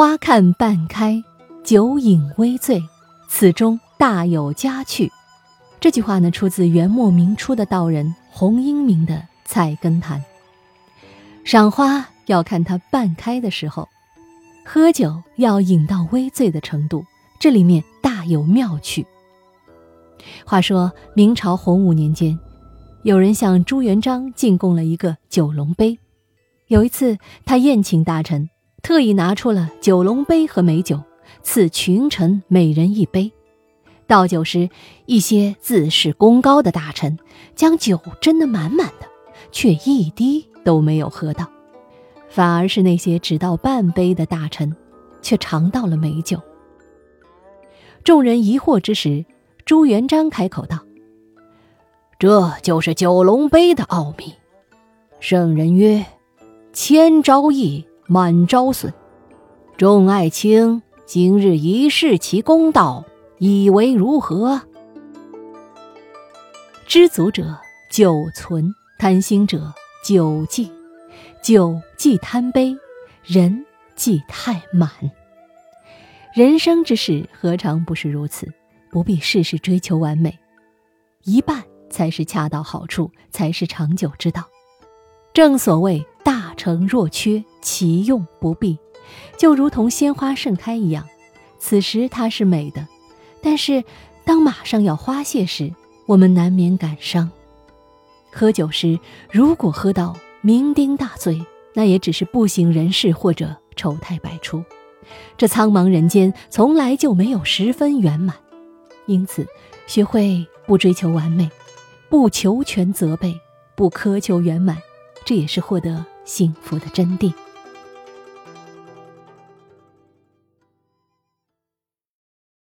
花看半开，酒饮微醉，此中大有佳趣。这句话呢，出自元末明初的道人洪应明的《菜根谭》。赏花要看它半开的时候，喝酒要饮到微醉的程度，这里面大有妙趣。话说明朝洪武年间，有人向朱元璋进贡了一个九龙杯。有一次，他宴请大臣，特意拿出了九龙杯和美酒，赐群臣每人一杯。倒酒时，一些自视功高的大臣将酒斟得满满的，却一滴都没有喝到；反而是那些只倒半杯的大臣，却尝到了美酒。众人疑惑之时，朱元璋开口道：“这就是九龙杯的奥秘。圣人曰：‘千招益，满招损。’众爱卿今日一试其公道，以为如何？知足者久存，贪心者久尽。酒忌贪杯，人忌太满。人生之事，何尝不是如此？”不必事事追求完美，一半才是恰到好处，才是长久之道。正所谓“大成若缺，其用不必”，就如同鲜花盛开一样，此时它是美的，但是当马上要花谢时，我们难免感伤。喝酒时，如果喝到酩酊大醉，那也只是不省人事或者丑态百出。这苍茫人间，从来就没有十分圆满。因此，学会不追求完美，不求全责备，不苛求圆满，这也是获得幸福的真谛。